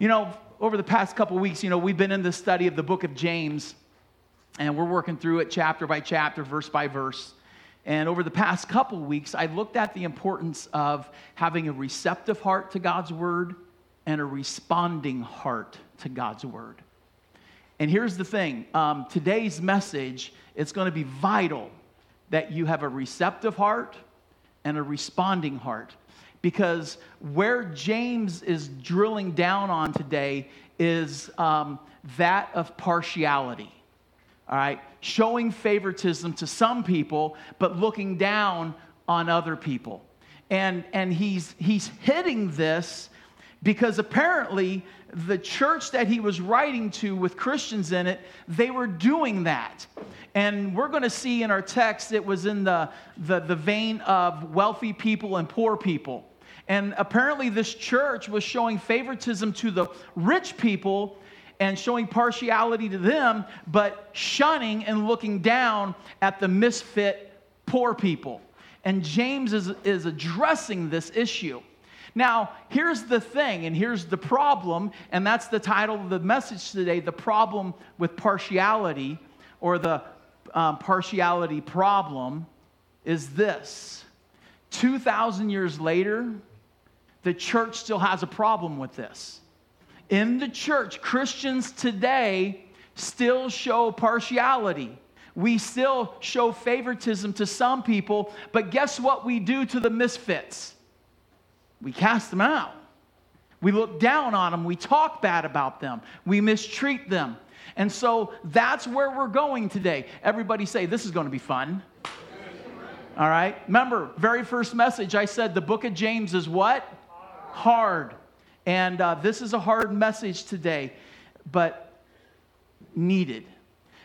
You know, over the past couple weeks, you know, we've been in the study of the book of James, and we're working through it chapter by chapter, verse by verse. And over the past couple weeks, I looked at the importance of having a receptive heart to God's word and a responding heart to God's word. And here's the thing um, today's message, it's going to be vital that you have a receptive heart and a responding heart. Because where James is drilling down on today is um, that of partiality. All right, showing favoritism to some people, but looking down on other people. And, and he's, he's hitting this because apparently the church that he was writing to with Christians in it, they were doing that. And we're going to see in our text, it was in the, the, the vein of wealthy people and poor people. And apparently, this church was showing favoritism to the rich people and showing partiality to them, but shunning and looking down at the misfit poor people. And James is, is addressing this issue. Now, here's the thing, and here's the problem, and that's the title of the message today the problem with partiality, or the um, partiality problem, is this 2,000 years later, the church still has a problem with this. In the church, Christians today still show partiality. We still show favoritism to some people, but guess what we do to the misfits? We cast them out. We look down on them. We talk bad about them. We mistreat them. And so that's where we're going today. Everybody say, This is going to be fun. All right? Remember, very first message, I said the book of James is what? Hard. And uh, this is a hard message today, but needed.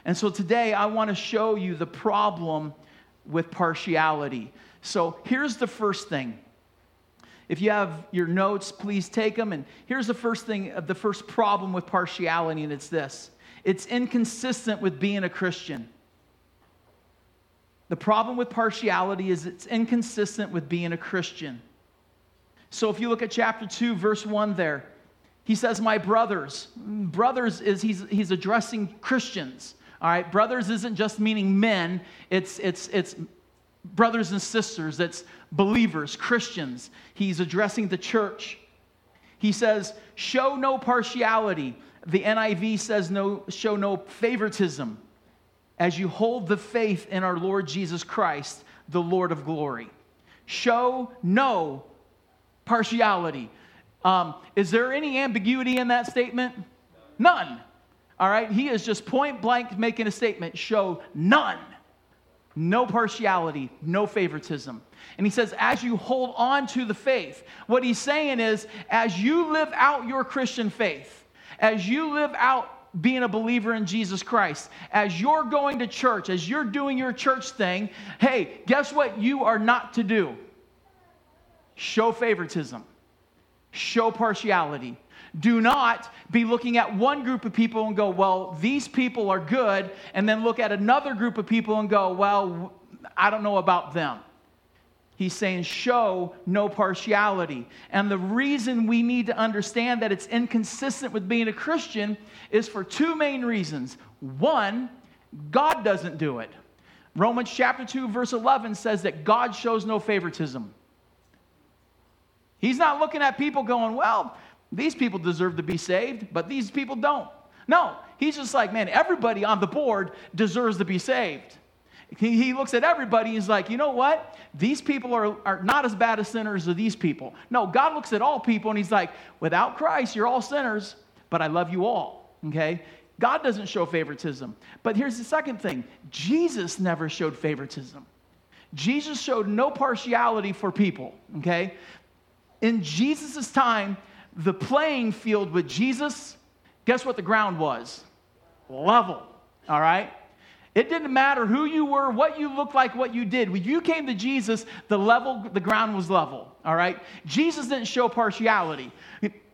And so today I want to show you the problem with partiality. So here's the first thing if you have your notes, please take them. And here's the first thing, uh, the first problem with partiality, and it's this it's inconsistent with being a Christian. The problem with partiality is it's inconsistent with being a Christian. So if you look at chapter 2, verse 1 there, he says, My brothers. Brothers is he's, he's addressing Christians. All right, brothers isn't just meaning men, it's, it's, it's brothers and sisters, that's believers, Christians. He's addressing the church. He says, show no partiality. The NIV says, no, show no favoritism as you hold the faith in our Lord Jesus Christ, the Lord of glory. Show no partiality. Um, is there any ambiguity in that statement? None. All right, he is just point blank making a statement show none no partiality, no favoritism. And he says, as you hold on to the faith, what he's saying is, as you live out your Christian faith, as you live out being a believer in Jesus Christ, as you're going to church, as you're doing your church thing, hey, guess what you are not to do? Show favoritism, show partiality. Do not be looking at one group of people and go, well, these people are good, and then look at another group of people and go, well, I don't know about them. He's saying, show no partiality. And the reason we need to understand that it's inconsistent with being a Christian is for two main reasons. One, God doesn't do it. Romans chapter 2, verse 11 says that God shows no favoritism. He's not looking at people going, well, these people deserve to be saved, but these people don't. No, he's just like, man, everybody on the board deserves to be saved. He, looks at everybody, he's like, you know what? These people are, are not as bad as sinners as these people. No, God looks at all people and he's like, without Christ, you're all sinners, but I love you all. Okay? God doesn't show favoritism. But here's the second thing Jesus never showed favoritism. Jesus showed no partiality for people. Okay? In Jesus' time, the playing field with Jesus, guess what the ground was? Level, all right? It didn't matter who you were, what you looked like, what you did. When you came to Jesus, the level, the ground was level, all right? Jesus didn't show partiality.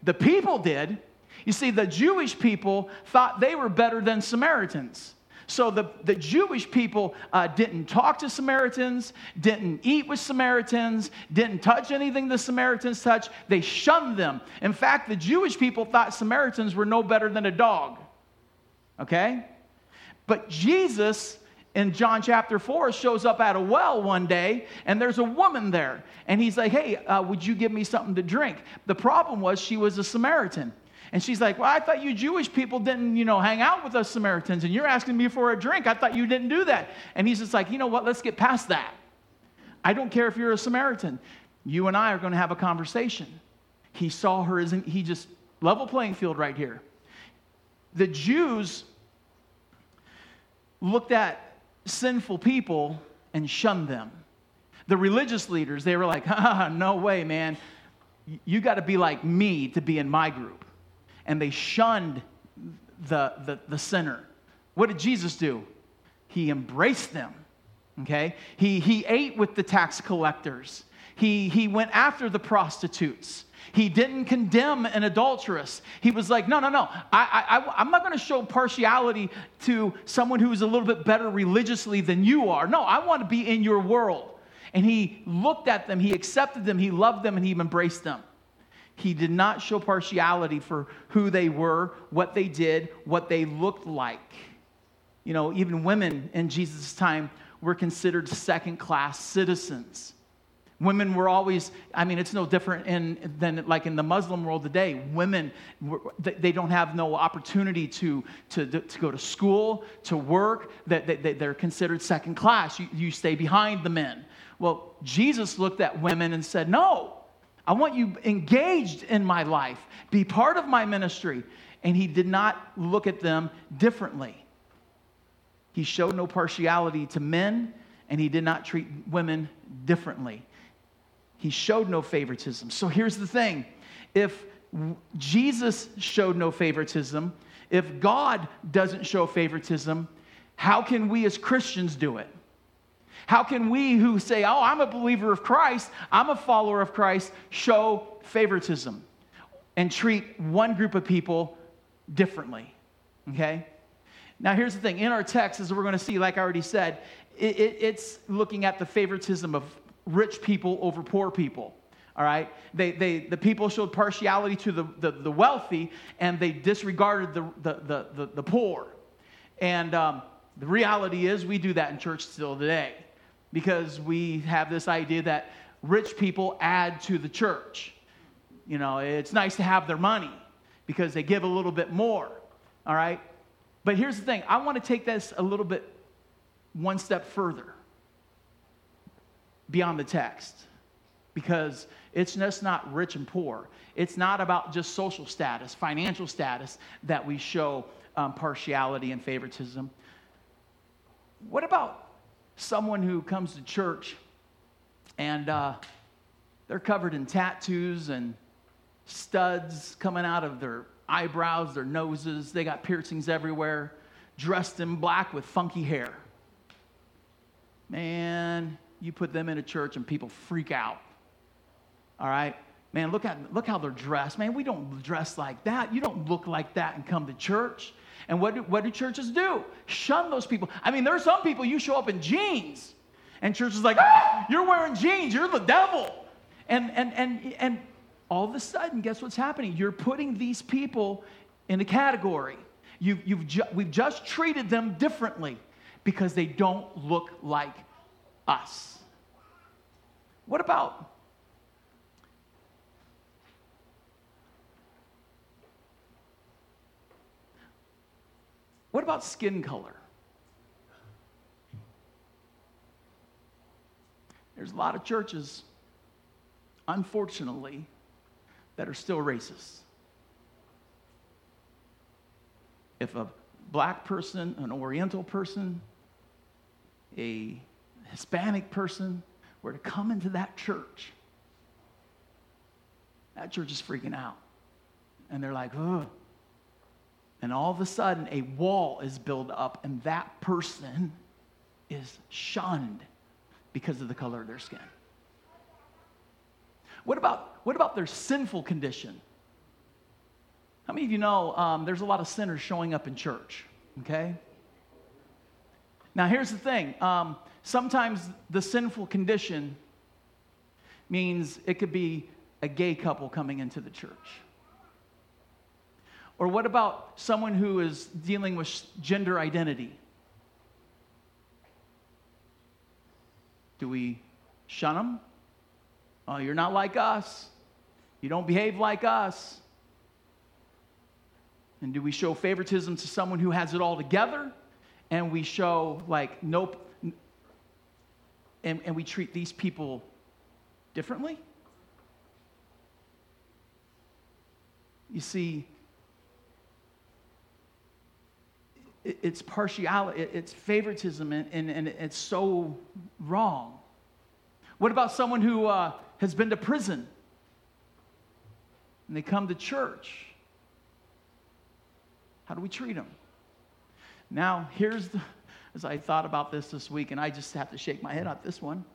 The people did. You see, the Jewish people thought they were better than Samaritans. So the, the Jewish people uh, didn't talk to Samaritans, didn't eat with Samaritans, didn't touch anything the Samaritans touched. They shunned them. In fact, the Jewish people thought Samaritans were no better than a dog. Okay? But Jesus in John chapter 4 shows up at a well one day and there's a woman there. And he's like, Hey, uh, would you give me something to drink? The problem was she was a Samaritan. And she's like, Well, I thought you Jewish people didn't, you know, hang out with us Samaritans, and you're asking me for a drink. I thought you didn't do that. And he's just like, You know what? Let's get past that. I don't care if you're a Samaritan. You and I are going to have a conversation. He saw her as, he just, level playing field right here. The Jews looked at sinful people and shunned them. The religious leaders, they were like, ah, no way, man. You got to be like me to be in my group and they shunned the, the, the sinner. What did Jesus do? He embraced them. Okay? He, he ate with the tax collectors. He, he went after the prostitutes. He didn't condemn an adulteress. He was like, no, no, no. I, I, I'm not going to show partiality to someone who's a little bit better religiously than you are. No, I want to be in your world. And he looked at them, he accepted them, he loved them, and he embraced them. He did not show partiality for who they were, what they did, what they looked like. You know, even women in Jesus' time were considered second class citizens. Women were always, I mean, it's no different in, than like in the Muslim world today. Women, they don't have no opportunity to, to, to go to school, to work. That they're considered second class. You, you stay behind the men. Well, Jesus looked at women and said, No, I want you engaged in my life, be part of my ministry. And he did not look at them differently. He showed no partiality to men, and he did not treat women differently. He showed no favoritism. So here's the thing if Jesus showed no favoritism, if God doesn't show favoritism, how can we as Christians do it? How can we who say, oh, I'm a believer of Christ, I'm a follower of Christ, show favoritism and treat one group of people differently? Okay? Now, here's the thing in our text, as we're going to see, like I already said, it, it, it's looking at the favoritism of rich people over poor people. All right? They, they, the people showed partiality to the, the, the wealthy and they disregarded the, the, the, the, the poor. And um, the reality is, we do that in church still today because we have this idea that rich people add to the church. You know, it's nice to have their money because they give a little bit more, all right? But here's the thing I want to take this a little bit one step further beyond the text because it's just not rich and poor. It's not about just social status, financial status that we show um, partiality and favoritism. What about someone who comes to church and uh, they're covered in tattoos and studs coming out of their eyebrows, their noses. They got piercings everywhere, dressed in black with funky hair. Man, you put them in a church and people freak out. All right? Man, look, at, look how they're dressed. Man, we don't dress like that. You don't look like that and come to church. And what do, what do churches do? Shun those people. I mean, there are some people you show up in jeans, and church is like, ah, you're wearing jeans, you're the devil. And, and, and, and all of a sudden, guess what's happening? You're putting these people in a category. You've, you've ju- we've just treated them differently because they don't look like us. What about What about skin color? There's a lot of churches, unfortunately, that are still racist. If a black person, an Oriental person, a Hispanic person were to come into that church, that church is freaking out. And they're like, oh, and all of a sudden, a wall is built up, and that person is shunned because of the color of their skin. What about, what about their sinful condition? How many of you know um, there's a lot of sinners showing up in church? Okay? Now, here's the thing um, sometimes the sinful condition means it could be a gay couple coming into the church. Or what about someone who is dealing with gender identity? Do we shun them? Oh, you're not like us. You don't behave like us. And do we show favoritism to someone who has it all together? And we show, like, nope. And, and we treat these people differently? You see, it's partiality, it's favoritism, and, and, and, it's so wrong. What about someone who uh, has been to prison and they come to church? How do we treat them? Now, here's the, as I thought about this this week, and I just have to shake my head at this one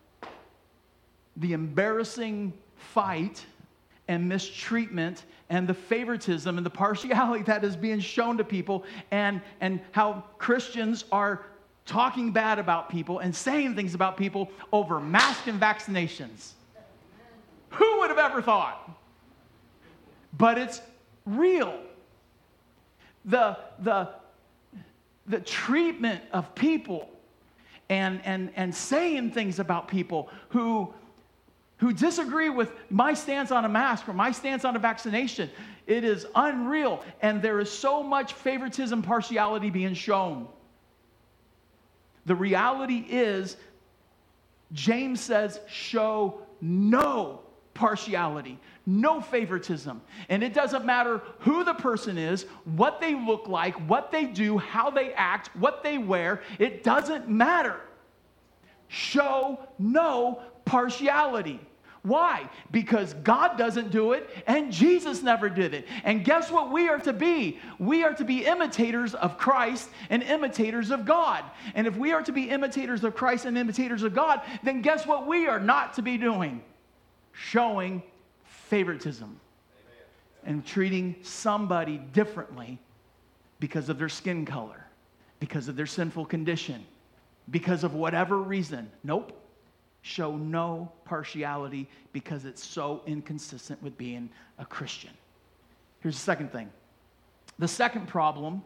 the embarrassing fight and mistreatment and the favoritism and the partiality that is being shown to people and, and how Christians are talking bad about people and saying things about people over masks and vaccinations. Who would have ever thought? But it's real. The, the, the treatment of people and, and, and saying things about people who who disagree with my stance on a mask or my stance on a vaccination. It is unreal. And there is so much favoritism, partiality being shown. The reality is, James says, show no partiality, no favoritism. And it doesn't matter who the person is, what they look like, what they do, how they act, what they wear, it doesn't matter. Show no partiality. Why? Because God doesn't do it and Jesus never did it. And guess what we are to be? We are to be imitators of Christ and imitators of God. And if we are to be imitators of Christ and imitators of God, then guess what we are not to be doing? Showing favoritism and treating somebody differently because of their skin color, because of their sinful condition, because of whatever reason. Nope show no partiality because it's so inconsistent with being a Christian. Here's the second thing the second problem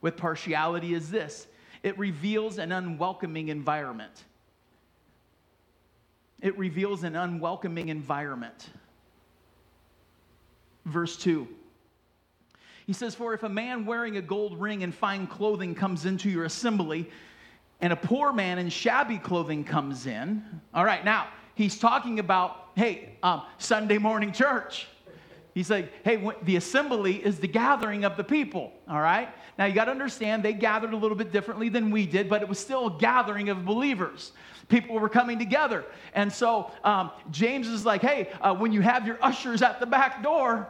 with partiality is this it reveals an unwelcoming environment. It reveals an unwelcoming environment. Verse 2. He says, For if a man wearing a gold ring and fine clothing comes into your assembly, and a poor man in shabby clothing comes in. All right, now he's talking about, hey, um, Sunday morning church. He's like, hey, the assembly is the gathering of the people, all right? Now you got to understand they gathered a little bit differently than we did, but it was still a gathering of believers. People were coming together. And so um, James is like, hey, uh, when you have your ushers at the back door,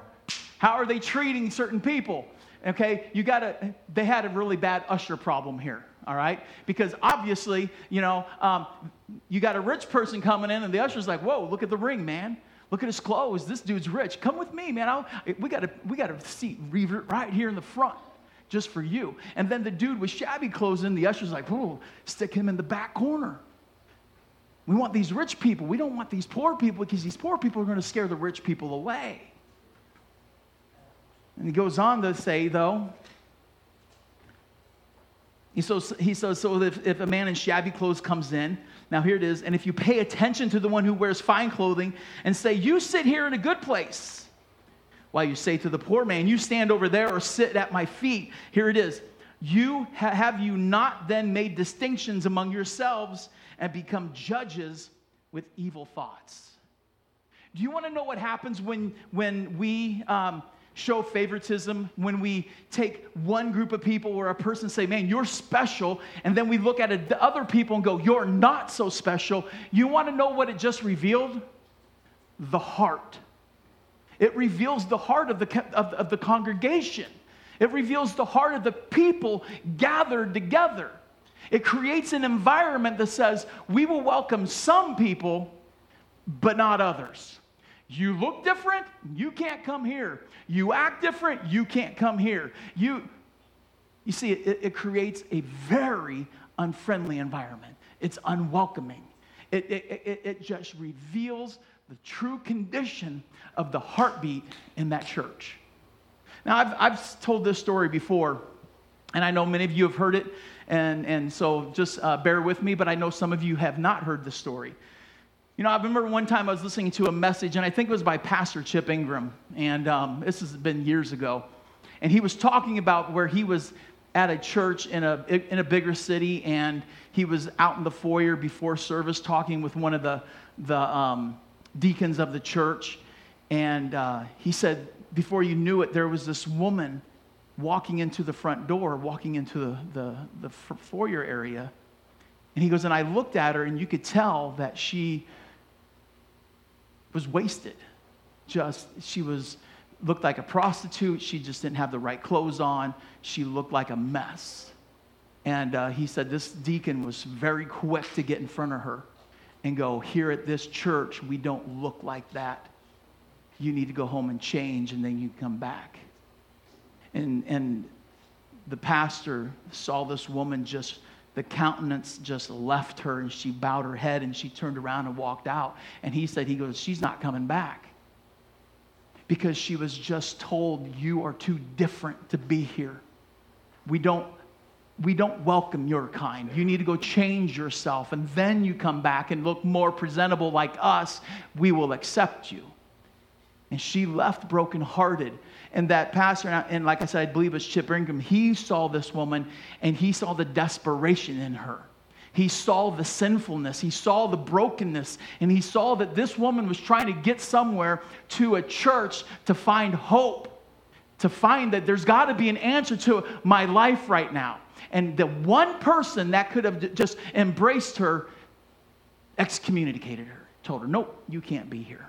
how are they treating certain people? Okay, you got to, they had a really bad usher problem here all right? Because obviously, you know, um, you got a rich person coming in, and the usher's like, whoa, look at the ring, man. Look at his clothes. This dude's rich. Come with me, man. I'll, we got a, we got a seat right here in the front just for you. And then the dude with shabby clothes in, the usher's like, whoa, stick him in the back corner. We want these rich people. We don't want these poor people because these poor people are going to scare the rich people away. And he goes on to say, though, he says, he says so if, if a man in shabby clothes comes in, now here it is, and if you pay attention to the one who wears fine clothing and say, You sit here in a good place, while you say to the poor man, You stand over there or sit at my feet, here it is. You ha- have you not then made distinctions among yourselves and become judges with evil thoughts? Do you want to know what happens when, when we um, show favoritism when we take one group of people or a person say, man, you're special, and then we look at the other people and go, you're not so special. You want to know what it just revealed? The heart. It reveals the heart of the, of, of the congregation. It reveals the heart of the people gathered together. It creates an environment that says, we will welcome some people, but not others. You look different, you can't come here. You act different, you can't come here. You, you see, it, it creates a very unfriendly environment, it's unwelcoming. It, it, it, it just reveals the true condition of the heartbeat in that church. Now, I've, I've told this story before, and I know many of you have heard it, and, and so just uh, bear with me, but I know some of you have not heard the story. You know, I remember one time I was listening to a message, and I think it was by Pastor Chip Ingram, and um, this has been years ago. And he was talking about where he was at a church in a, in a bigger city, and he was out in the foyer before service talking with one of the, the um, deacons of the church. And uh, he said, before you knew it, there was this woman walking into the front door, walking into the, the, the foyer area. And he goes, and I looked at her, and you could tell that she was wasted. Just, she was, looked like a prostitute. She just didn't have the right clothes on. She looked like a mess. And uh, he said this deacon was very quick to get in front of her and go, Here at this church, we don't look like that. You need to go home and change, and then you come back. And, and the pastor saw this woman just the countenance just left her and she bowed her head and she turned around and walked out. And he said, He goes, She's not coming back. Because she was just told, You are too different to be here. We don't, we don't welcome your kind. You need to go change yourself and then you come back and look more presentable like us. We will accept you. And she left brokenhearted and that pastor, and like I said, I believe it's Chip Ingram, he saw this woman and he saw the desperation in her. He saw the sinfulness, he saw the brokenness, and he saw that this woman was trying to get somewhere to a church to find hope, to find that there's got to be an answer to my life right now. And the one person that could have just embraced her excommunicated her, told her, Nope, you can't be here.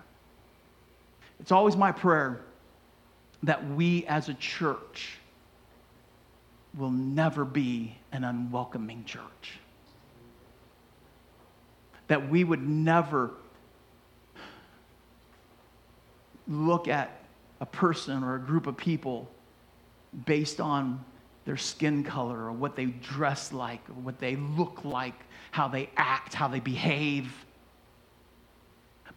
It's always my prayer that we as a church will never be an unwelcoming church. That we would never look at a person or a group of people based on their skin color or what they dress like or what they look like, how they act, how they behave.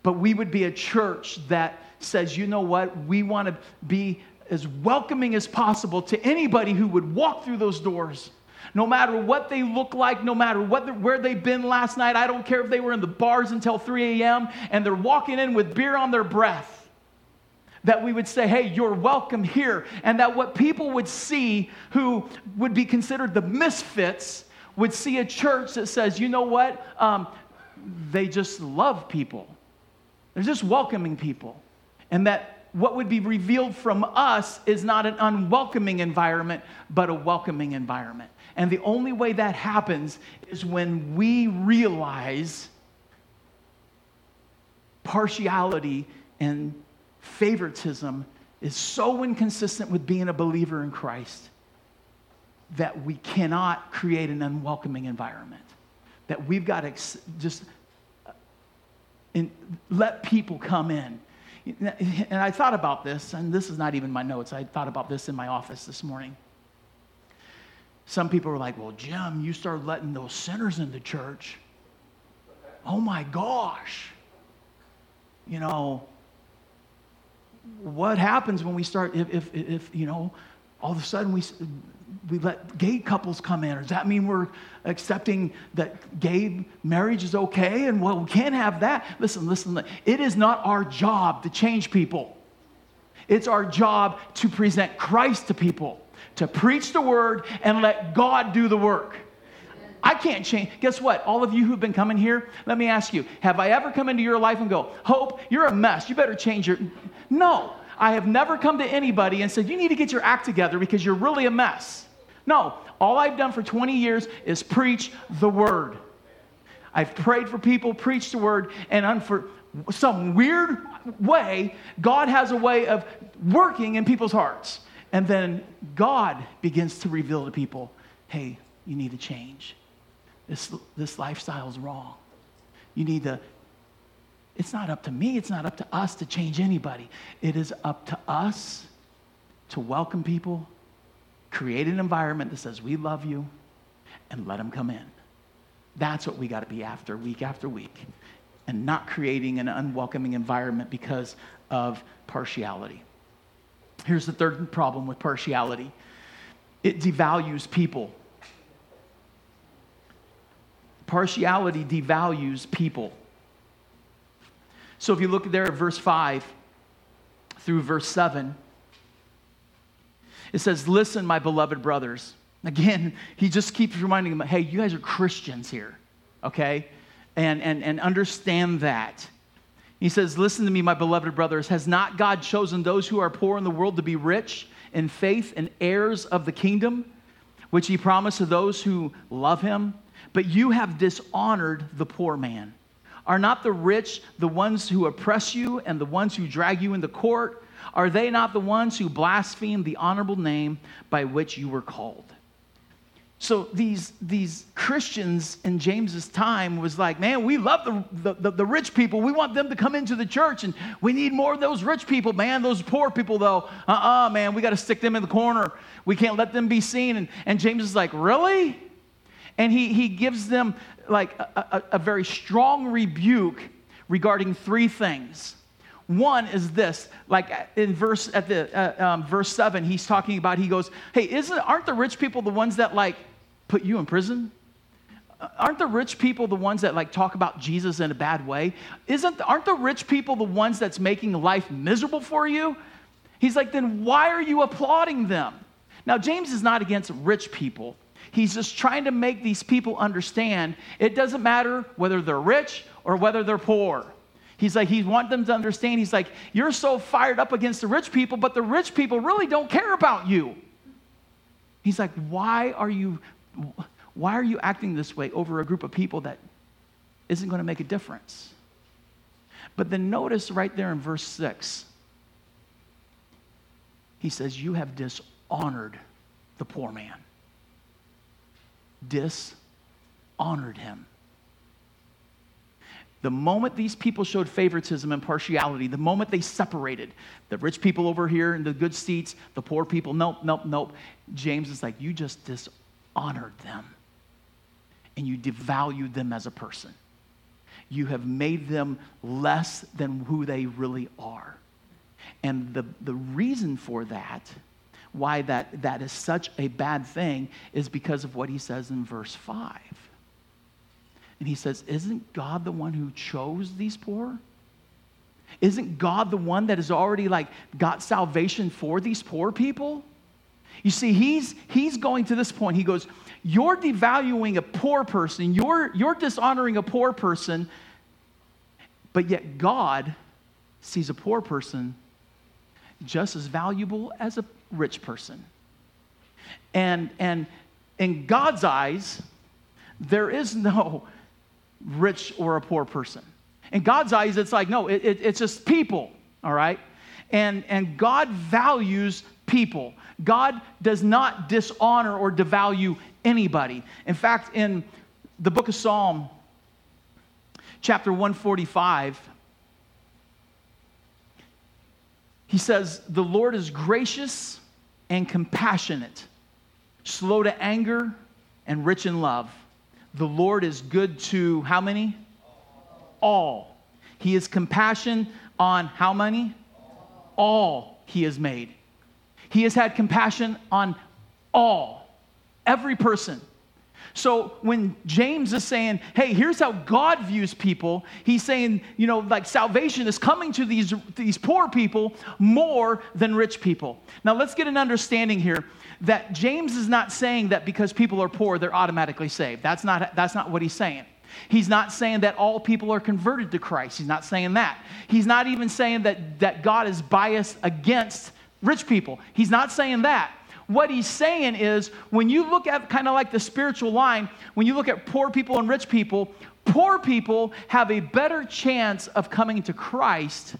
But we would be a church that says, you know what, we want to be as welcoming as possible to anybody who would walk through those doors. No matter what they look like, no matter what where they've been last night, I don't care if they were in the bars until 3 a.m. and they're walking in with beer on their breath. That we would say, hey, you're welcome here. And that what people would see who would be considered the misfits would see a church that says, you know what? Um, they just love people, they're just welcoming people and that what would be revealed from us is not an unwelcoming environment, but a welcoming environment. And the only way that happens is when we realize partiality and favoritism is so inconsistent with being a believer in Christ that we cannot create an unwelcoming environment. That we've got to just uh, let people come in and I thought about this, and this is not even my notes. I thought about this in my office this morning. Some people were like, Well, Jim, you start letting those sinners into church. Oh my gosh. You know, what happens when we start, if, if, if you know, all of a sudden we, we let gay couples come in? Or does that mean we're accepting that gay marriage is okay? And well, we can't have that. Listen, listen, it is not our job to change people. It's our job to present Christ to people, to preach the word and let God do the work. I can't change. Guess what? All of you who've been coming here, let me ask you have I ever come into your life and go, Hope, you're a mess. You better change your. No, I have never come to anybody and said, You need to get your act together because you're really a mess. No, all I've done for 20 years is preach the word. I've prayed for people, preached the word, and for some weird way, God has a way of working in people's hearts. And then God begins to reveal to people, hey, you need to change. This, this lifestyle is wrong. You need to, it's not up to me, it's not up to us to change anybody. It is up to us to welcome people create an environment that says, We love you, and let them come in. That's what we got to be after week after week and not creating an unwelcoming environment because of partiality. Here's the third problem with partiality it devalues people. Partiality devalues people. So if you look there at verse 5 through verse 7, it says, Listen, my beloved brothers. Again, he just keeps reminding them, hey, you guys are Christians here, okay? And, and, and understand that. He says, Listen to me, my beloved brothers. Has not God chosen those who are poor in the world to be rich in faith and heirs of the kingdom, which he promised to those who love him? But you have dishonored the poor man. Are not the rich the ones who oppress you and the ones who drag you into court? Are they not the ones who blaspheme the honorable name by which you were called? So these, these Christians in James's time was like, man, we love the, the, the, rich people. We want them to come into the church, and we need more of those rich people, man. Those poor people, though, uh-uh, man, we got to stick them in the corner. We can't let them be seen. And, and James is like, really? And he, he gives them like a, a, a very strong rebuke regarding three things. One is this, like in verse at the uh, um, verse seven, he's talking about. He goes, "Hey, isn't aren't the rich people the ones that like put you in prison? Aren't the rich people the ones that like talk about Jesus in a bad way? Isn't aren't the rich people the ones that's making life miserable for you? He's like, then why are you applauding them? Now, James is not against rich people. He's just trying to make these people understand it doesn't matter whether they're rich or whether they're poor. He's like, he wants them to understand. He's like, you're so fired up against the rich people, but the rich people really don't care about you. He's like, why are you why are you acting this way over a group of people that isn't going to make a difference? But then notice right there in verse 6, he says, You have dishonored the poor man. Dishonored him. The moment these people showed favoritism and partiality, the moment they separated the rich people over here in the good seats, the poor people, nope, nope, nope. James is like, You just dishonored them and you devalued them as a person. You have made them less than who they really are. And the, the reason for that, why that, that is such a bad thing, is because of what he says in verse 5. And he says, Isn't God the one who chose these poor? Isn't God the one that has already like got salvation for these poor people? You see, he's, he's going to this point. He goes, You're devaluing a poor person, you're, you're dishonoring a poor person, but yet God sees a poor person just as valuable as a rich person. And, and in God's eyes, there is no rich or a poor person. In God's eyes, it's like, no, it, it, it's just people, all right? And, and God values people. God does not dishonor or devalue anybody. In fact, in the book of Psalm, chapter 145, he says, The Lord is gracious and compassionate, slow to anger and rich in love. The Lord is good to how many? All. He is compassion on how many? All he has made. He has had compassion on all, every person. So when James is saying, hey, here's how God views people, he's saying, you know, like salvation is coming to these, these poor people more than rich people. Now let's get an understanding here that James is not saying that because people are poor, they're automatically saved. That's not, that's not what he's saying. He's not saying that all people are converted to Christ. He's not saying that. He's not even saying that, that God is biased against rich people. He's not saying that. What he's saying is when you look at kind of like the spiritual line, when you look at poor people and rich people, poor people have a better chance of coming to Christ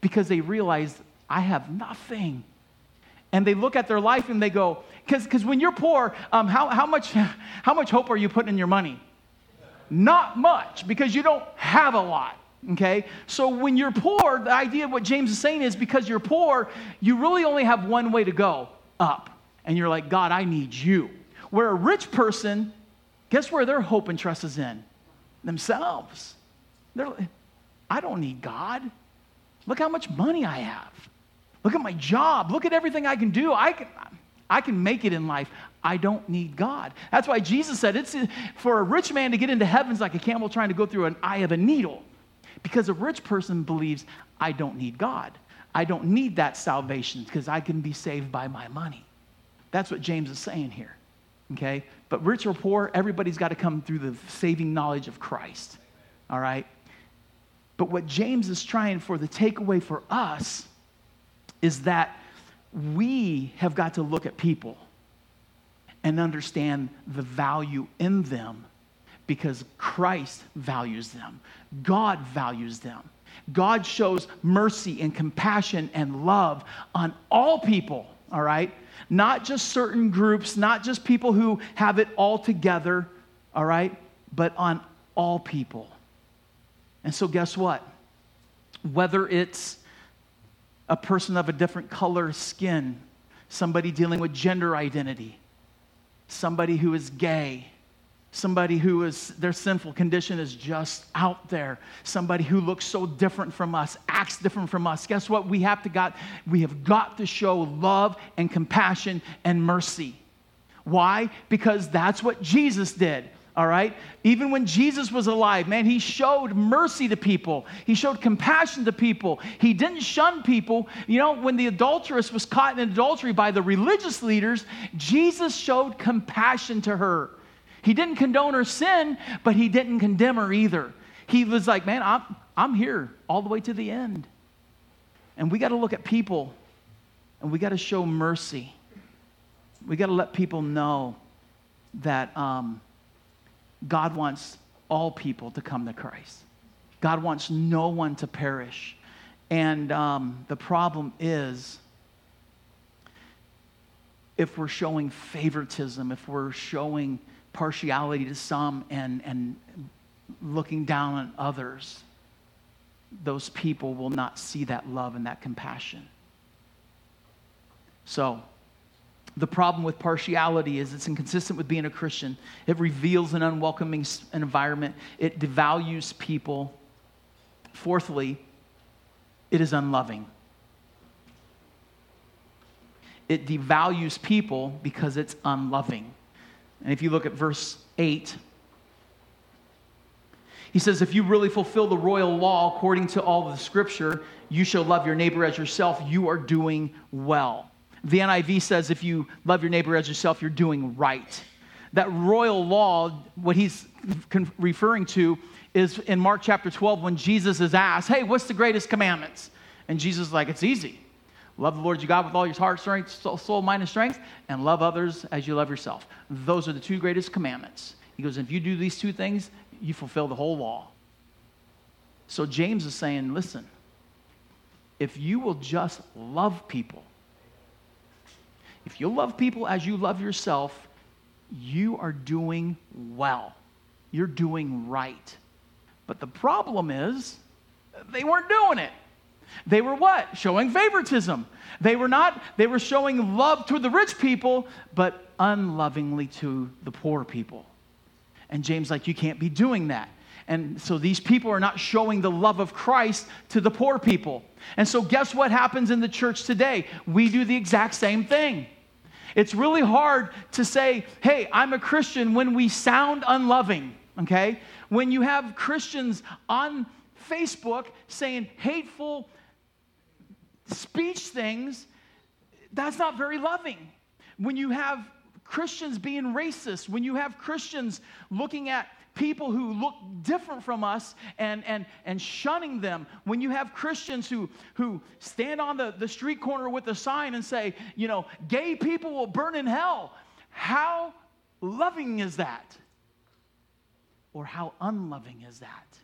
because they realize, I have nothing. And they look at their life and they go, because when you're poor, um, how, how, much, how much hope are you putting in your money? Not much, because you don't have a lot. Okay? So when you're poor, the idea of what James is saying is because you're poor, you really only have one way to go up. And you're like, God, I need you. Where a rich person, guess where their hope and trust is in? Themselves. They're, like, I don't need God. Look how much money I have. Look at my job. Look at everything I can do. I can, I can make it in life. I don't need God. That's why Jesus said it's for a rich man to get into heaven's like a camel trying to go through an eye of a needle. Because a rich person believes, I don't need God. I don't need that salvation because I can be saved by my money. That's what James is saying here. Okay? But rich or poor, everybody's got to come through the saving knowledge of Christ. All right? But what James is trying for the takeaway for us is that we have got to look at people and understand the value in them because Christ values them. God values them. God shows mercy and compassion and love on all people, all right? Not just certain groups, not just people who have it all together, all right? But on all people. And so, guess what? Whether it's a person of a different color skin, somebody dealing with gender identity, somebody who is gay, somebody who is their sinful condition is just out there somebody who looks so different from us acts different from us guess what we have to got we have got to show love and compassion and mercy why because that's what jesus did all right? Even when Jesus was alive, man, he showed mercy to people. He showed compassion to people. He didn't shun people. You know, when the adulteress was caught in adultery by the religious leaders, Jesus showed compassion to her. He didn't condone her sin, but he didn't condemn her either. He was like, man, I'm, I'm here all the way to the end. And we got to look at people and we got to show mercy. We got to let people know that. Um, God wants all people to come to Christ. God wants no one to perish. And um, the problem is if we're showing favoritism, if we're showing partiality to some and, and looking down on others, those people will not see that love and that compassion. So, the problem with partiality is it's inconsistent with being a Christian. It reveals an unwelcoming environment, it devalues people. Fourthly, it is unloving. It devalues people because it's unloving. And if you look at verse 8, he says, If you really fulfill the royal law according to all the scripture, you shall love your neighbor as yourself, you are doing well. The NIV says if you love your neighbor as yourself, you're doing right. That royal law, what he's referring to, is in Mark chapter 12 when Jesus is asked, Hey, what's the greatest commandments? And Jesus is like, It's easy. Love the Lord your God with all your heart, strength, soul, mind, and strength, and love others as you love yourself. Those are the two greatest commandments. He goes, If you do these two things, you fulfill the whole law. So James is saying, Listen, if you will just love people, if you love people as you love yourself, you are doing well. You're doing right. But the problem is, they weren't doing it. They were what? Showing favoritism. They were not, they were showing love to the rich people, but unlovingly to the poor people. And James, like, you can't be doing that. And so these people are not showing the love of Christ to the poor people. And so, guess what happens in the church today? We do the exact same thing. It's really hard to say, hey, I'm a Christian when we sound unloving, okay? When you have Christians on Facebook saying hateful speech things, that's not very loving. When you have Christians being racist, when you have Christians looking at people who look different from us and, and, and shunning them. When you have Christians who, who stand on the, the street corner with a sign and say, you know, gay people will burn in hell. How loving is that? Or how unloving is that?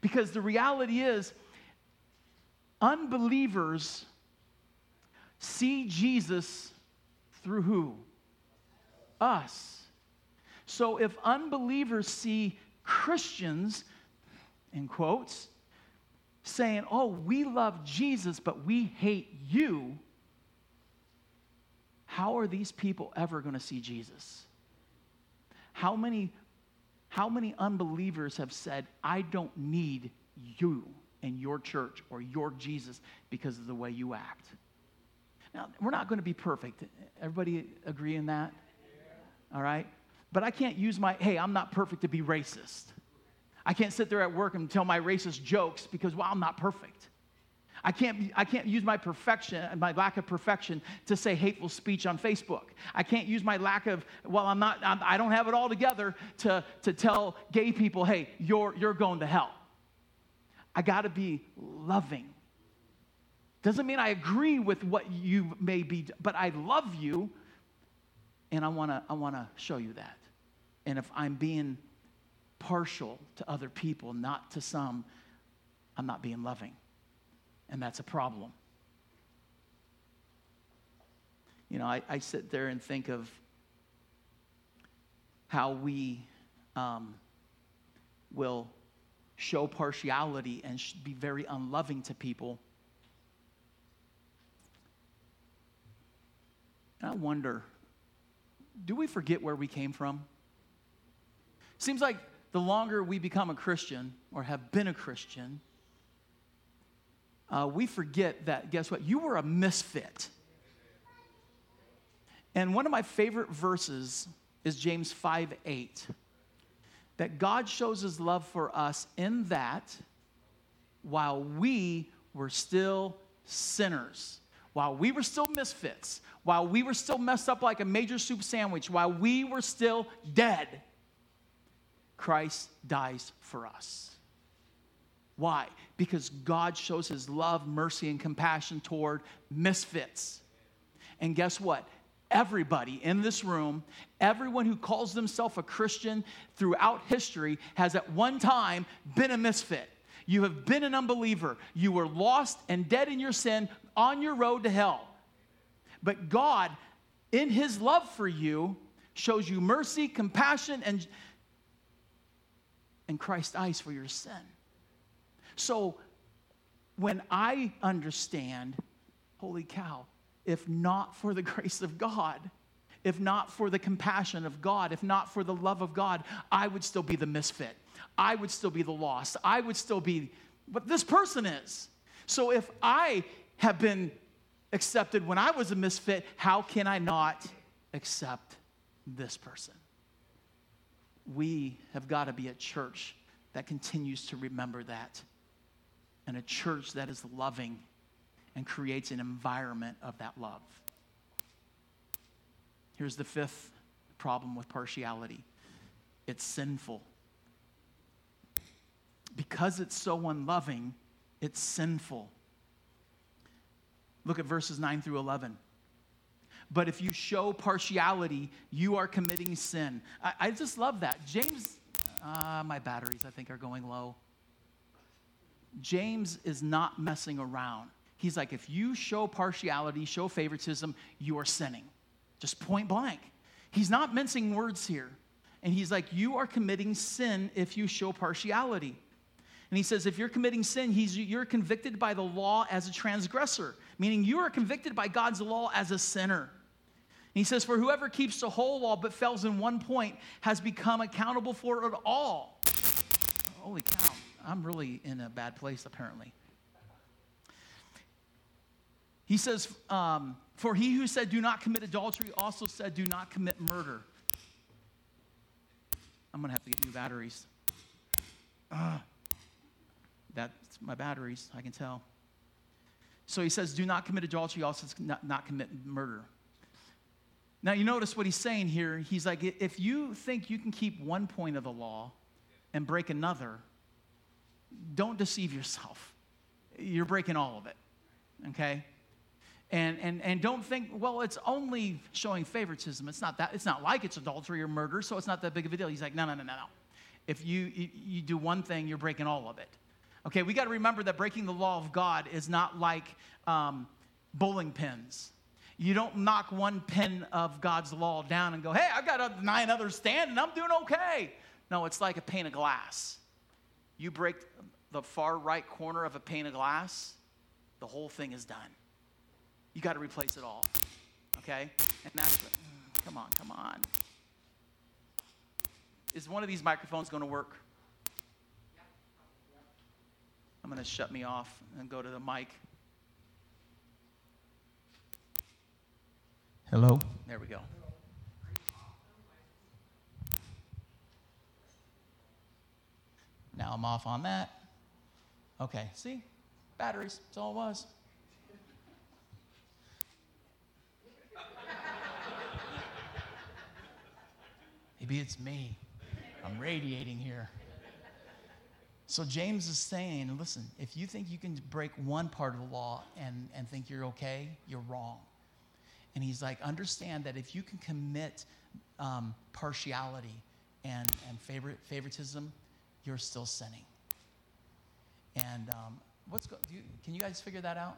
Because the reality is, unbelievers see Jesus through who? Us. So if unbelievers see Christians, in quotes, saying, Oh, we love Jesus, but we hate you, how are these people ever going to see Jesus? How many, how many unbelievers have said, I don't need you and your church or your Jesus because of the way you act? Now, we're not going to be perfect. Everybody agree in that? All right? But I can't use my, hey, I'm not perfect to be racist. I can't sit there at work and tell my racist jokes because, well, I'm not perfect. I can't, I can't use my perfection, my lack of perfection, to say hateful speech on Facebook. I can't use my lack of, well, I'm not, I'm, I do not have it all together to, to tell gay people, hey, you're, you're going to hell. I got to be loving. Doesn't mean I agree with what you may be, but I love you, and I want to I wanna show you that. And if I'm being partial to other people, not to some, I'm not being loving and that's a problem. You know, I, I sit there and think of how we um, will show partiality and be very unloving to people. And I wonder do we forget where we came from? Seems like the longer we become a Christian or have been a Christian, uh, we forget that, guess what? You were a misfit. And one of my favorite verses is James 5 8. That God shows his love for us in that while we were still sinners, while we were still misfits, while we were still messed up like a major soup sandwich, while we were still dead, Christ dies for us. Why? Because God shows his love, mercy, and compassion toward misfits. And guess what? Everybody in this room, everyone who calls themselves a Christian throughout history has at one time been a misfit. You have been an unbeliever. You were lost and dead in your sin on your road to hell. But God, in his love for you, shows you mercy, compassion, and, and Christ eyes for your sin. So when I understand, holy cow, if not for the grace of God, if not for the compassion of God, if not for the love of God, I would still be the misfit. I would still be the lost. I would still be what this person is. So if I have been accepted when I was a misfit, how can I not accept this person? We have got to be a church that continues to remember that and a church that is loving and creates an environment of that love. Here's the fifth problem with partiality it's sinful. Because it's so unloving, it's sinful. Look at verses 9 through 11. But if you show partiality, you are committing sin. I, I just love that. James, uh, my batteries, I think, are going low. James is not messing around. He's like, if you show partiality, show favoritism, you are sinning. Just point blank. He's not mincing words here. And he's like, you are committing sin if you show partiality. And he says, if you're committing sin, he's, you're convicted by the law as a transgressor, meaning you are convicted by God's law as a sinner. And he says, for whoever keeps the whole law but fails in one point has become accountable for it all. Holy cow. I'm really in a bad place, apparently. He says, um, For he who said, Do not commit adultery, also said, Do not commit murder. I'm going to have to get new batteries. Uh, that's my batteries, I can tell. So he says, Do not commit adultery, also not, not commit murder. Now, you notice what he's saying here. He's like, if you think you can keep one point of the law and break another, don't deceive yourself. You're breaking all of it, okay? And, and, and don't think, well, it's only showing favoritism. It's not that, it's not like it's adultery or murder, so it's not that big of a deal. He's like, no, no, no, no, no. If you, you, you do one thing, you're breaking all of it. Okay, we got to remember that breaking the law of God is not like um, bowling pins. You don't knock one pin of God's law down and go, hey, I've got nine others standing, I'm doing okay. No, it's like a pane of glass. You break the far right corner of a pane of glass, the whole thing is done. You got to replace it all. Okay? And that's what, come on, come on. is one of these microphones going to work? I'm going to shut me off and go to the mic. Hello? There we go. Now I'm off on that. Okay, see? Batteries, that's all it was. Maybe it's me. I'm radiating here. So James is saying, listen, if you think you can break one part of the law and, and think you're okay, you're wrong. And he's like, understand that if you can commit um, partiality and, and favorite, favoritism, you're still sinning. And um, what's go- you, can you guys figure that out?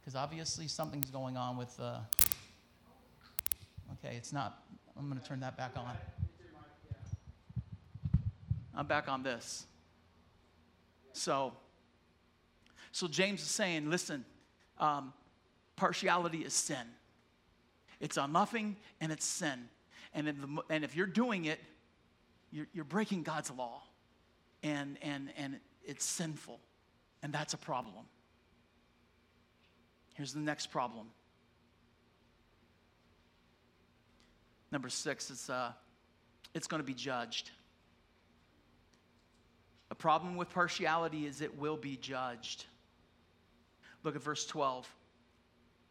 Because obviously something's going on with. Uh, okay, it's not. I'm going to turn that back on. I'm back on this. So, so James is saying, listen, um, partiality is sin. It's unloving and it's sin. And the, and if you're doing it, you're, you're breaking God's law. And, and, and it's sinful. And that's a problem. Here's the next problem. Number six, it's, uh, it's going to be judged. A problem with partiality is it will be judged. Look at verse 12.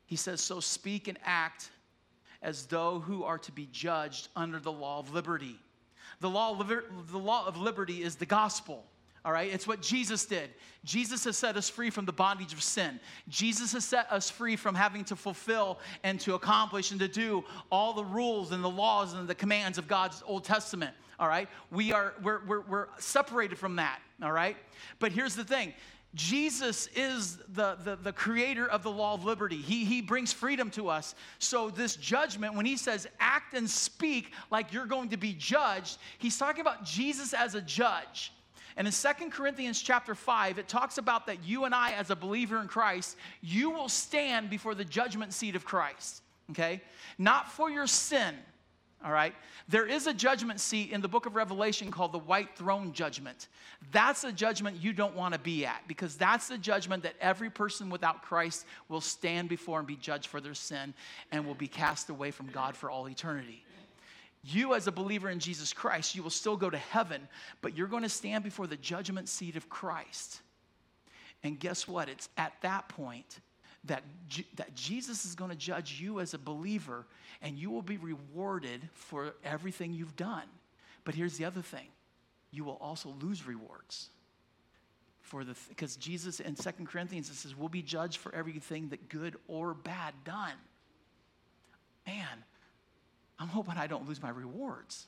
He says, So speak and act as though who are to be judged under the law of liberty. The law the law of liberty is the gospel. All right, it's what Jesus did. Jesus has set us free from the bondage of sin. Jesus has set us free from having to fulfill and to accomplish and to do all the rules and the laws and the commands of God's Old Testament. All right, we are we're, we're, we're separated from that. All right, but here's the thing Jesus is the, the, the, creator of the law of liberty. He, he brings freedom to us. So, this judgment, when he says act and speak like you're going to be judged, he's talking about Jesus as a judge. And in Second Corinthians chapter 5, it talks about that you and I, as a believer in Christ, you will stand before the judgment seat of Christ. Okay? Not for your sin, all right? There is a judgment seat in the book of Revelation called the white throne judgment. That's a judgment you don't want to be at because that's the judgment that every person without Christ will stand before and be judged for their sin and will be cast away from God for all eternity. You, as a believer in Jesus Christ, you will still go to heaven, but you're going to stand before the judgment seat of Christ. And guess what? It's at that point that, that Jesus is going to judge you as a believer and you will be rewarded for everything you've done. But here's the other thing you will also lose rewards. For the because Jesus in Second Corinthians it says we'll be judged for everything that good or bad done. Man, I'm hoping I don't lose my rewards.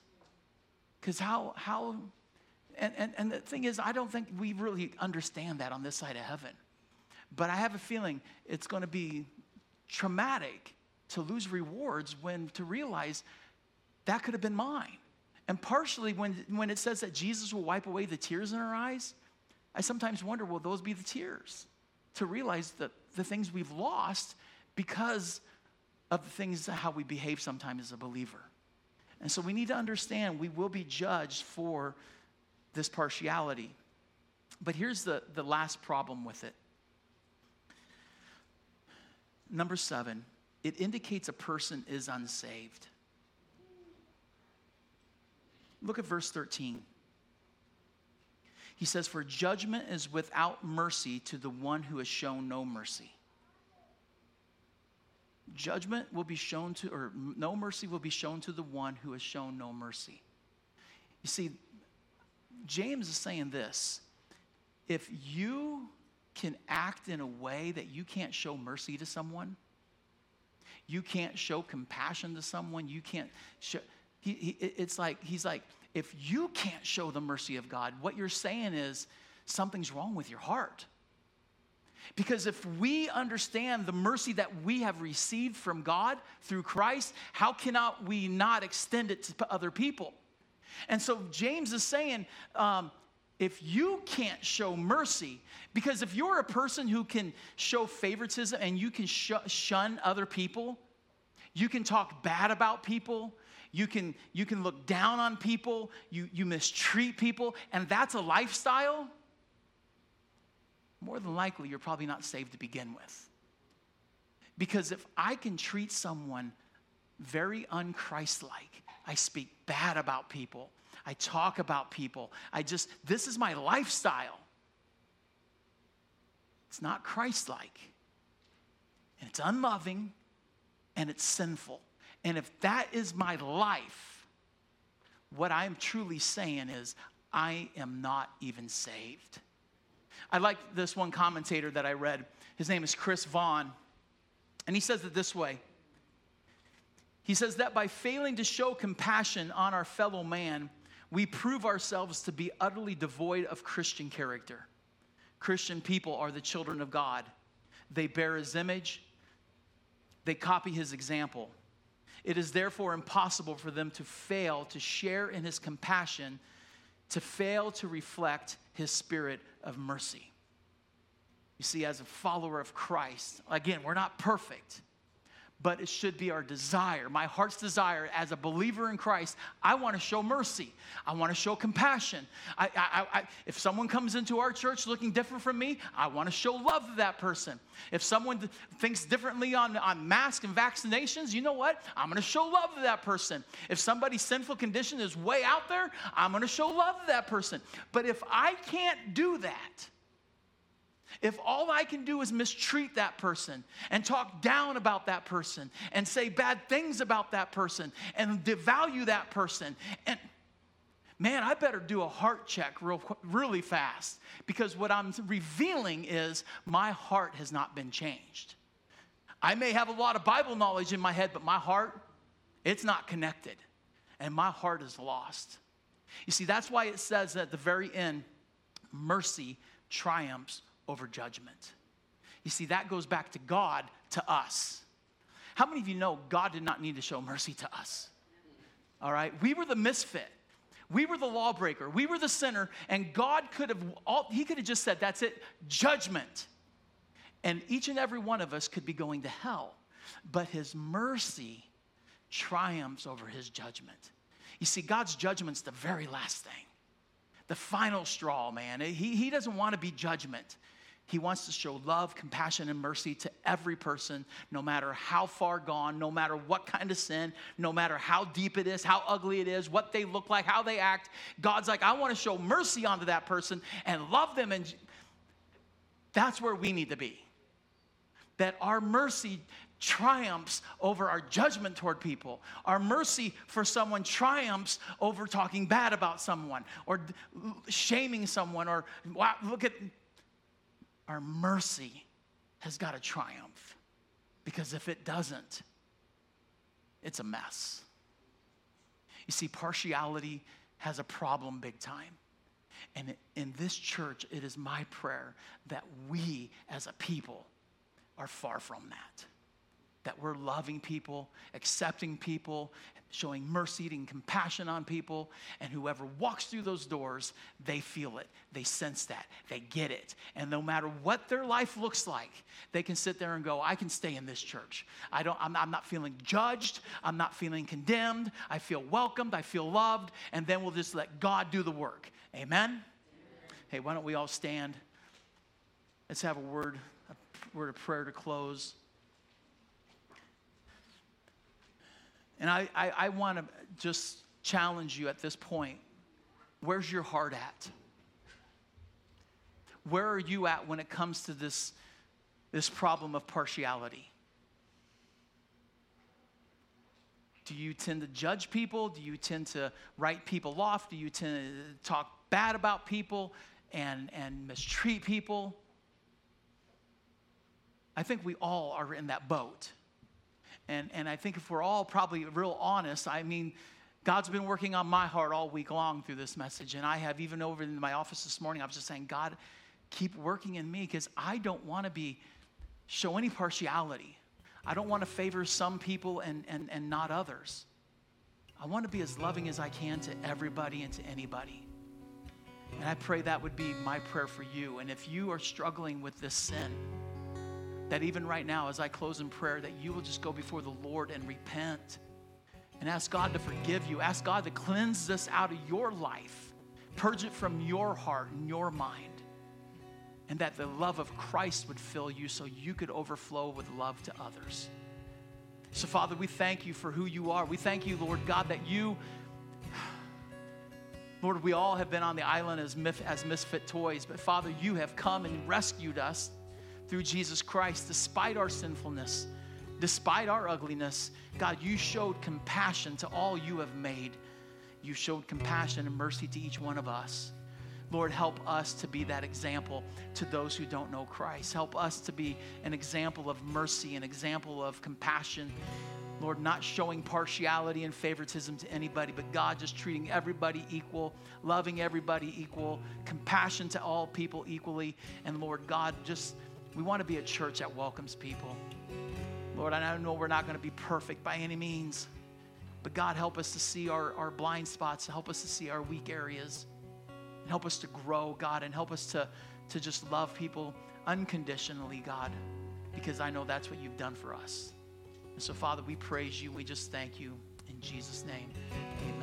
Because how how and, and, and the thing is, I don't think we really understand that on this side of heaven. But I have a feeling it's going to be traumatic to lose rewards when to realize that could have been mine. And partially when, when it says that Jesus will wipe away the tears in our eyes, I sometimes wonder will those be the tears? To realize that the things we've lost because of the things how we behave sometimes as a believer. And so we need to understand we will be judged for this partiality. But here's the, the last problem with it Number seven, it indicates a person is unsaved. Look at verse 13. He says, For judgment is without mercy to the one who has shown no mercy. Judgment will be shown to, or no mercy will be shown to the one who has shown no mercy. You see, James is saying this if you can act in a way that you can't show mercy to someone. You can't show compassion to someone. You can't show. He, he, it's like, he's like, if you can't show the mercy of God, what you're saying is something's wrong with your heart. Because if we understand the mercy that we have received from God through Christ, how cannot we not extend it to other people? And so James is saying, um, if you can't show mercy, because if you're a person who can show favoritism and you can sh- shun other people, You can talk bad about people. You can, you can look down on people. You, you mistreat people. And that's a lifestyle. More than likely, you're probably not saved to begin with. Because if I can treat someone very unchristlike, I speak bad about people, I talk about people, I just, this is my lifestyle. It's not Christ-like. And it's unloving and it's sinful. And if that is my life, what I'm truly saying is, I am not even saved. I like this one commentator that I read. His name is Chris Vaughn. And he says it this way He says that by failing to show compassion on our fellow man, we prove ourselves to be utterly devoid of Christian character. Christian people are the children of God. They bear his image, they copy his example. It is therefore impossible for them to fail to share in his compassion, to fail to reflect his spirit of mercy. You see, as a follower of Christ, again, we're not perfect but it should be our desire, my heart's desire as a believer in Christ. I want to show mercy. I want to show compassion. I, I, I, if someone comes into our church looking different from me, I want to show love to that person. If someone thinks differently on, on masks and vaccinations, you know what? I'm going to show love to that person. If somebody's sinful condition is way out there, I'm going to show love to that person. But if I can't do that, if all I can do is mistreat that person and talk down about that person and say bad things about that person and devalue that person, and man, I better do a heart check real, really fast because what I'm revealing is my heart has not been changed. I may have a lot of Bible knowledge in my head, but my heart, it's not connected. And my heart is lost. You see, that's why it says at the very end, mercy triumphs over judgment. You see, that goes back to God to us. How many of you know God did not need to show mercy to us? All right? We were the misfit. We were the lawbreaker. We were the sinner. And God could have, all, He could have just said, that's it, judgment. And each and every one of us could be going to hell. But His mercy triumphs over His judgment. You see, God's judgment's the very last thing the final straw, man. He, he doesn't want to be judgment. He wants to show love, compassion, and mercy to every person, no matter how far gone, no matter what kind of sin, no matter how deep it is, how ugly it is, what they look like, how they act. God's like, I want to show mercy onto that person and love them. And that's where we need to be. That our mercy triumphs over our judgment toward people. Our mercy for someone triumphs over talking bad about someone or shaming someone or wow, look at our mercy has got to triumph. Because if it doesn't, it's a mess. You see, partiality has a problem big time. And in this church, it is my prayer that we as a people are far from that that we're loving people, accepting people, showing mercy and compassion on people. And whoever walks through those doors, they feel it. They sense that. They get it. And no matter what their life looks like, they can sit there and go, I can stay in this church. I don't, I'm, I'm not feeling judged. I'm not feeling condemned. I feel welcomed. I feel loved. And then we'll just let God do the work. Amen? Amen. Hey, why don't we all stand? Let's have a word, a word of prayer to close. And I, I, I want to just challenge you at this point. Where's your heart at? Where are you at when it comes to this, this problem of partiality? Do you tend to judge people? Do you tend to write people off? Do you tend to talk bad about people and, and mistreat people? I think we all are in that boat. And, and I think if we're all probably real honest, I mean, God's been working on my heart all week long through this message. And I have even over in my office this morning, I was just saying, God, keep working in me because I don't want to be, show any partiality. I don't want to favor some people and, and, and not others. I want to be as loving as I can to everybody and to anybody. And I pray that would be my prayer for you. And if you are struggling with this sin, that even right now, as I close in prayer, that you will just go before the Lord and repent and ask God to forgive you. Ask God to cleanse this out of your life, purge it from your heart and your mind, and that the love of Christ would fill you so you could overflow with love to others. So, Father, we thank you for who you are. We thank you, Lord God, that you, Lord, we all have been on the island as, as misfit toys, but Father, you have come and rescued us through Jesus Christ despite our sinfulness, despite our ugliness. God, you showed compassion to all you have made. You showed compassion and mercy to each one of us. Lord, help us to be that example to those who don't know Christ. Help us to be an example of mercy, an example of compassion. Lord, not showing partiality and favoritism to anybody, but God just treating everybody equal, loving everybody equal, compassion to all people equally. And Lord, God, just we want to be a church that welcomes people. Lord, I know we're not going to be perfect by any means, but God, help us to see our, our blind spots, help us to see our weak areas. And help us to grow, God, and help us to, to just love people unconditionally, God, because I know that's what you've done for us. And so, Father, we praise you. We just thank you. In Jesus' name, amen.